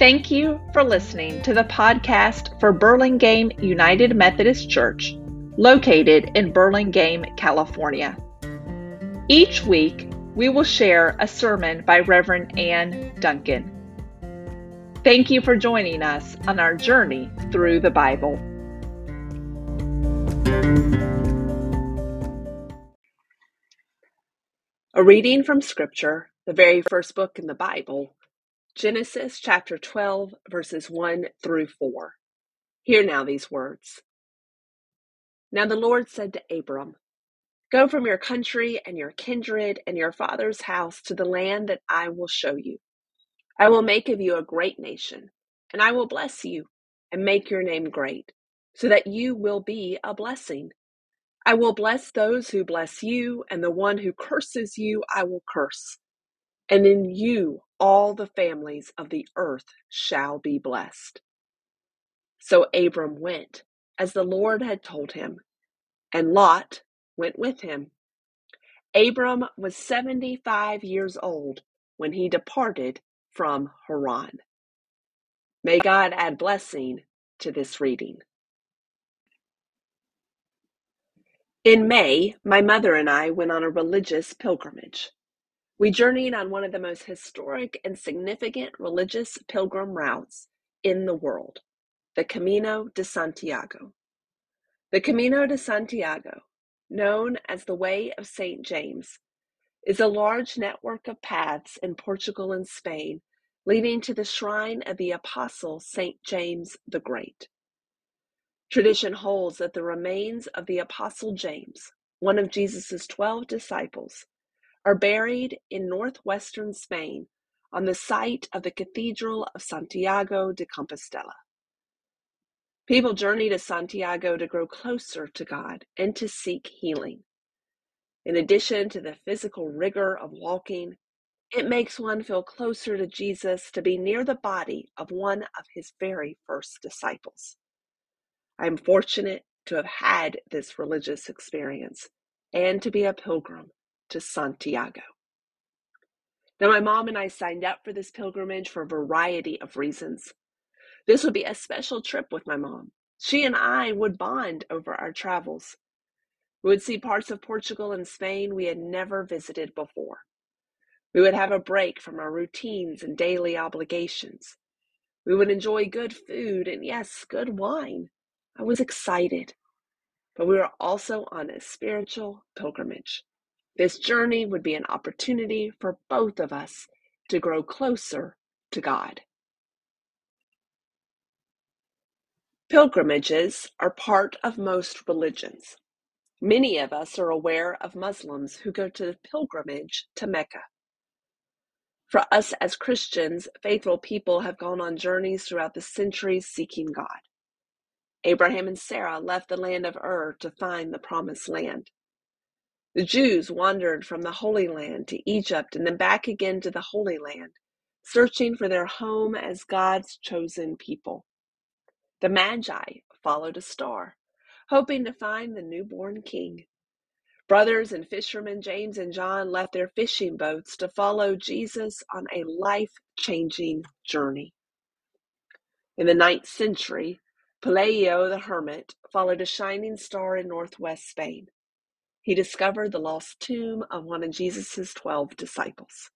Thank you for listening to the podcast for Burlingame United Methodist Church, located in Burlingame, California. Each week, we will share a sermon by Reverend Ann Duncan. Thank you for joining us on our journey through the Bible. A reading from Scripture, the very first book in the Bible, Genesis chapter 12, verses 1 through 4. Hear now these words. Now the Lord said to Abram, Go from your country and your kindred and your father's house to the land that I will show you. I will make of you a great nation, and I will bless you and make your name great, so that you will be a blessing. I will bless those who bless you, and the one who curses you I will curse and in you all the families of the earth shall be blessed. So Abram went, as the Lord had told him, and Lot went with him. Abram was 75 years old when he departed from Haran. May God add blessing to this reading. In May, my mother and I went on a religious pilgrimage. We journeyed on one of the most historic and significant religious pilgrim routes in the world, the Camino de Santiago. The Camino de Santiago, known as the Way of St. James, is a large network of paths in Portugal and Spain leading to the shrine of the Apostle St. James the Great. Tradition holds that the remains of the Apostle James, one of Jesus' twelve disciples, are buried in northwestern Spain on the site of the Cathedral of Santiago de Compostela. People journey to Santiago to grow closer to God and to seek healing. In addition to the physical rigor of walking, it makes one feel closer to Jesus to be near the body of one of his very first disciples. I am fortunate to have had this religious experience and to be a pilgrim to Santiago. Now, my mom and I signed up for this pilgrimage for a variety of reasons. This would be a special trip with my mom. She and I would bond over our travels. We would see parts of Portugal and Spain we had never visited before. We would have a break from our routines and daily obligations. We would enjoy good food and, yes, good wine. I was excited. But we were also on a spiritual pilgrimage. This journey would be an opportunity for both of us to grow closer to God. Pilgrimages are part of most religions. Many of us are aware of Muslims who go to the pilgrimage to Mecca. For us as Christians, faithful people have gone on journeys throughout the centuries seeking God. Abraham and Sarah left the land of Ur to find the promised land. The Jews wandered from the Holy Land to Egypt and then back again to the Holy Land, searching for their home as God's chosen people. The Magi followed a star, hoping to find the newborn king. Brothers and fishermen James and John left their fishing boats to follow Jesus on a life changing journey. In the ninth century, Pelayo the Hermit followed a shining star in northwest Spain he discovered the lost tomb of one of Jesus' 12 disciples.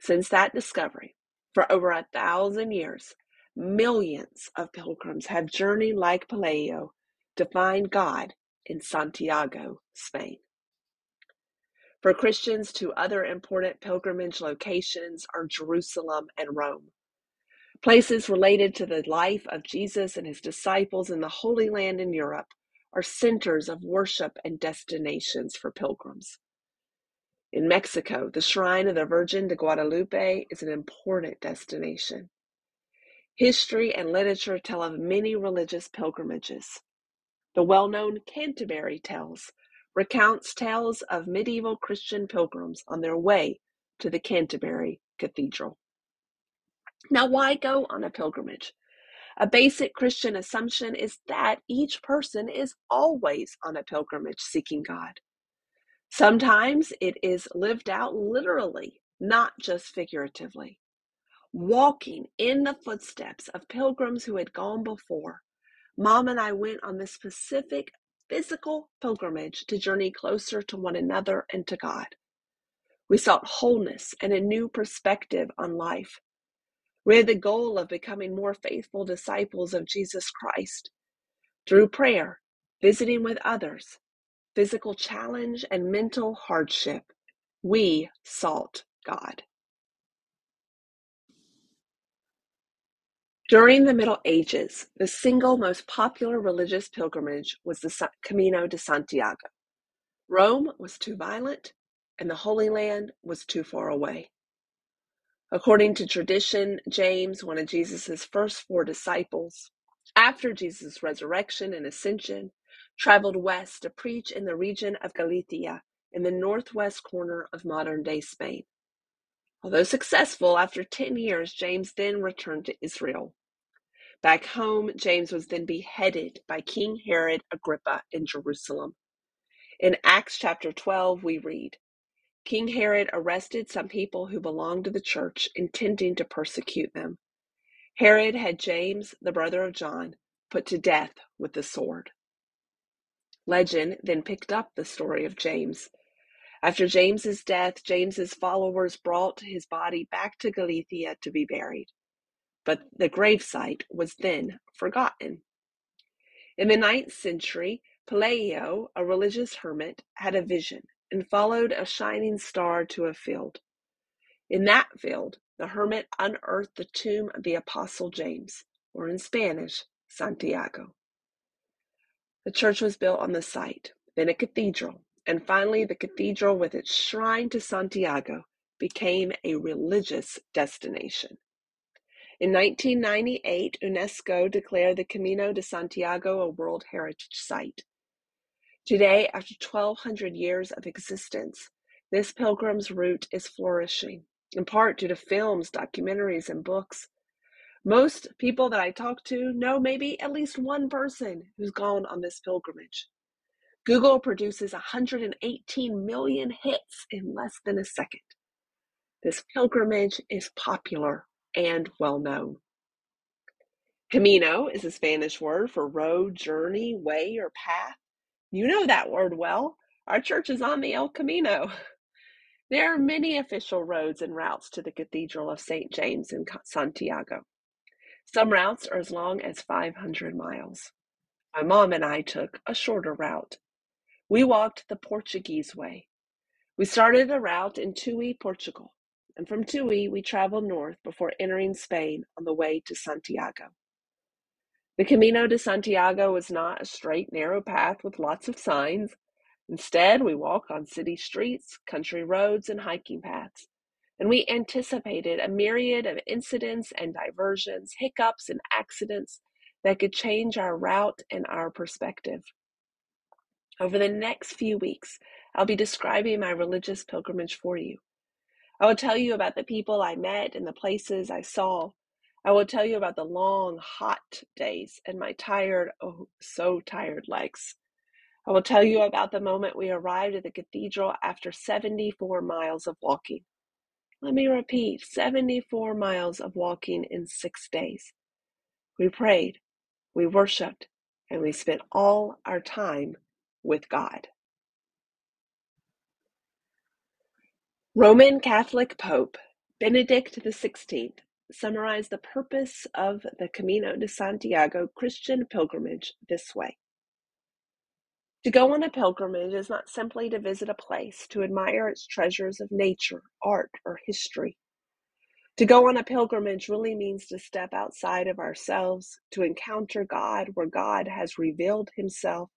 Since that discovery, for over a thousand years, millions of pilgrims have journeyed like Pelayo to find God in Santiago, Spain. For Christians, two other important pilgrimage locations are Jerusalem and Rome. Places related to the life of Jesus and his disciples in the Holy Land in Europe are centers of worship and destinations for pilgrims. In Mexico, the Shrine of the Virgin de Guadalupe is an important destination. History and literature tell of many religious pilgrimages. The well known Canterbury Tales recounts tales of medieval Christian pilgrims on their way to the Canterbury Cathedral. Now, why go on a pilgrimage? A basic Christian assumption is that each person is always on a pilgrimage seeking God. Sometimes it is lived out literally, not just figuratively. walking in the footsteps of pilgrims who had gone before, Mom and I went on this specific physical pilgrimage to journey closer to one another and to God. We sought wholeness and a new perspective on life. Had the goal of becoming more faithful disciples of Jesus Christ through prayer, visiting with others, physical challenge, and mental hardship. We sought God. During the Middle Ages, the single most popular religious pilgrimage was the Camino de Santiago. Rome was too violent, and the Holy Land was too far away. According to tradition, James, one of Jesus' first four disciples, after Jesus' resurrection and ascension, traveled west to preach in the region of Galicia in the northwest corner of modern day Spain. Although successful, after 10 years, James then returned to Israel. Back home, James was then beheaded by King Herod Agrippa in Jerusalem. In Acts chapter 12, we read King Herod arrested some people who belonged to the church, intending to persecute them. Herod had James, the brother of John, put to death with the sword. Legend then picked up the story of James after James's death, James's followers brought his body back to Galicia to be buried, but the gravesite was then forgotten. In the ninth century, Pelayo, a religious hermit, had a vision and followed a shining star to a field. In that field, the hermit unearthed the tomb of the Apostle James, or in Spanish, Santiago. The church was built on the site, then a cathedral, and finally, the cathedral with its shrine to Santiago became a religious destination. In 1998, UNESCO declared the Camino de Santiago a World Heritage Site. Today, after 1,200 years of existence, this pilgrim's route is flourishing, in part due to films, documentaries, and books. Most people that I talk to know maybe at least one person who's gone on this pilgrimage. Google produces 118 million hits in less than a second. This pilgrimage is popular and well known. Camino is a Spanish word for road, journey, way, or path. You know that word well. Our church is on the El Camino. There are many official roads and routes to the Cathedral of St. James in Santiago. Some routes are as long as 500 miles. My mom and I took a shorter route. We walked the Portuguese way. We started a route in Tui, Portugal, and from Tui we traveled north before entering Spain on the way to Santiago. The Camino de Santiago was not a straight, narrow path with lots of signs. Instead, we walk on city streets, country roads, and hiking paths. And we anticipated a myriad of incidents and diversions, hiccups and accidents that could change our route and our perspective. Over the next few weeks, I'll be describing my religious pilgrimage for you. I will tell you about the people I met and the places I saw. I will tell you about the long, hot days and my tired, oh, so tired legs. I will tell you about the moment we arrived at the cathedral after 74 miles of walking. Let me repeat 74 miles of walking in six days. We prayed, we worshiped, and we spent all our time with God. Roman Catholic Pope Benedict XVI summarized the purpose of the Camino de Santiago Christian pilgrimage this way. To go on a pilgrimage is not simply to visit a place, to admire its treasures of nature, art, or history. To go on a pilgrimage really means to step outside of ourselves, to encounter God where God has revealed himself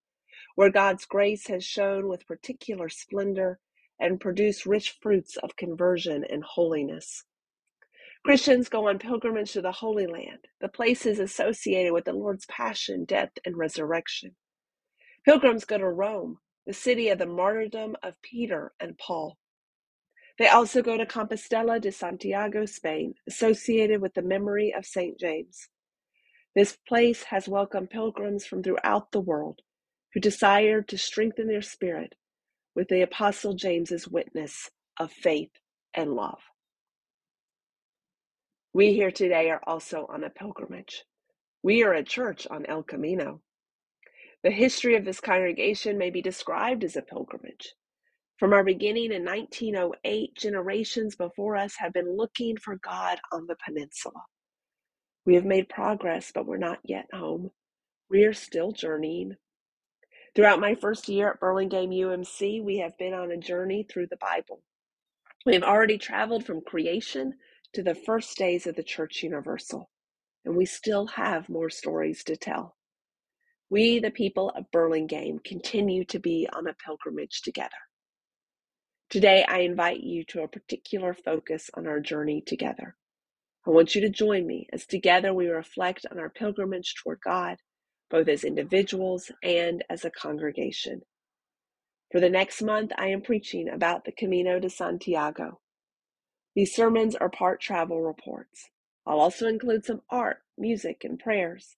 where God's grace has shone with particular splendor and produced rich fruits of conversion and holiness. Christians go on pilgrimage to the Holy Land, the places associated with the Lord's passion, death, and resurrection. Pilgrims go to Rome, the city of the martyrdom of Peter and Paul. They also go to Compostela de Santiago, Spain, associated with the memory of St. James. This place has welcomed pilgrims from throughout the world who desired to strengthen their spirit with the Apostle James's witness of faith and love. We here today are also on a pilgrimage. We are a church on El Camino. The history of this congregation may be described as a pilgrimage. From our beginning in 1908, generations before us have been looking for God on the peninsula. We have made progress, but we're not yet home. We are still journeying. Throughout my first year at Burlingame UMC, we have been on a journey through the Bible. We have already traveled from creation to the first days of the Church Universal, and we still have more stories to tell. We, the people of Burlingame, continue to be on a pilgrimage together. Today, I invite you to a particular focus on our journey together. I want you to join me as together we reflect on our pilgrimage toward God, both as individuals and as a congregation. For the next month, I am preaching about the Camino de Santiago. These sermons are part travel reports. I'll also include some art, music, and prayers.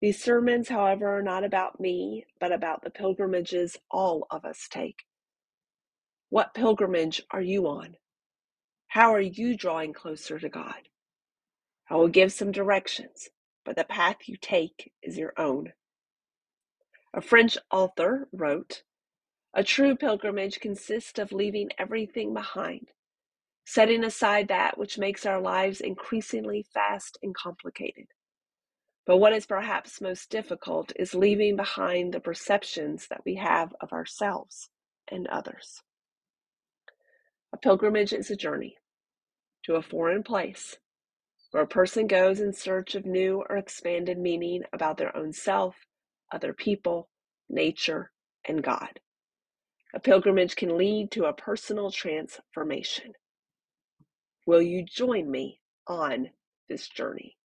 These sermons, however, are not about me, but about the pilgrimages all of us take. What pilgrimage are you on? How are you drawing closer to God? I will give some directions, but the path you take is your own. A French author wrote A true pilgrimage consists of leaving everything behind, setting aside that which makes our lives increasingly fast and complicated. But what is perhaps most difficult is leaving behind the perceptions that we have of ourselves and others. A pilgrimage is a journey to a foreign place where a person goes in search of new or expanded meaning about their own self, other people, nature, and God. A pilgrimage can lead to a personal transformation. Will you join me on this journey?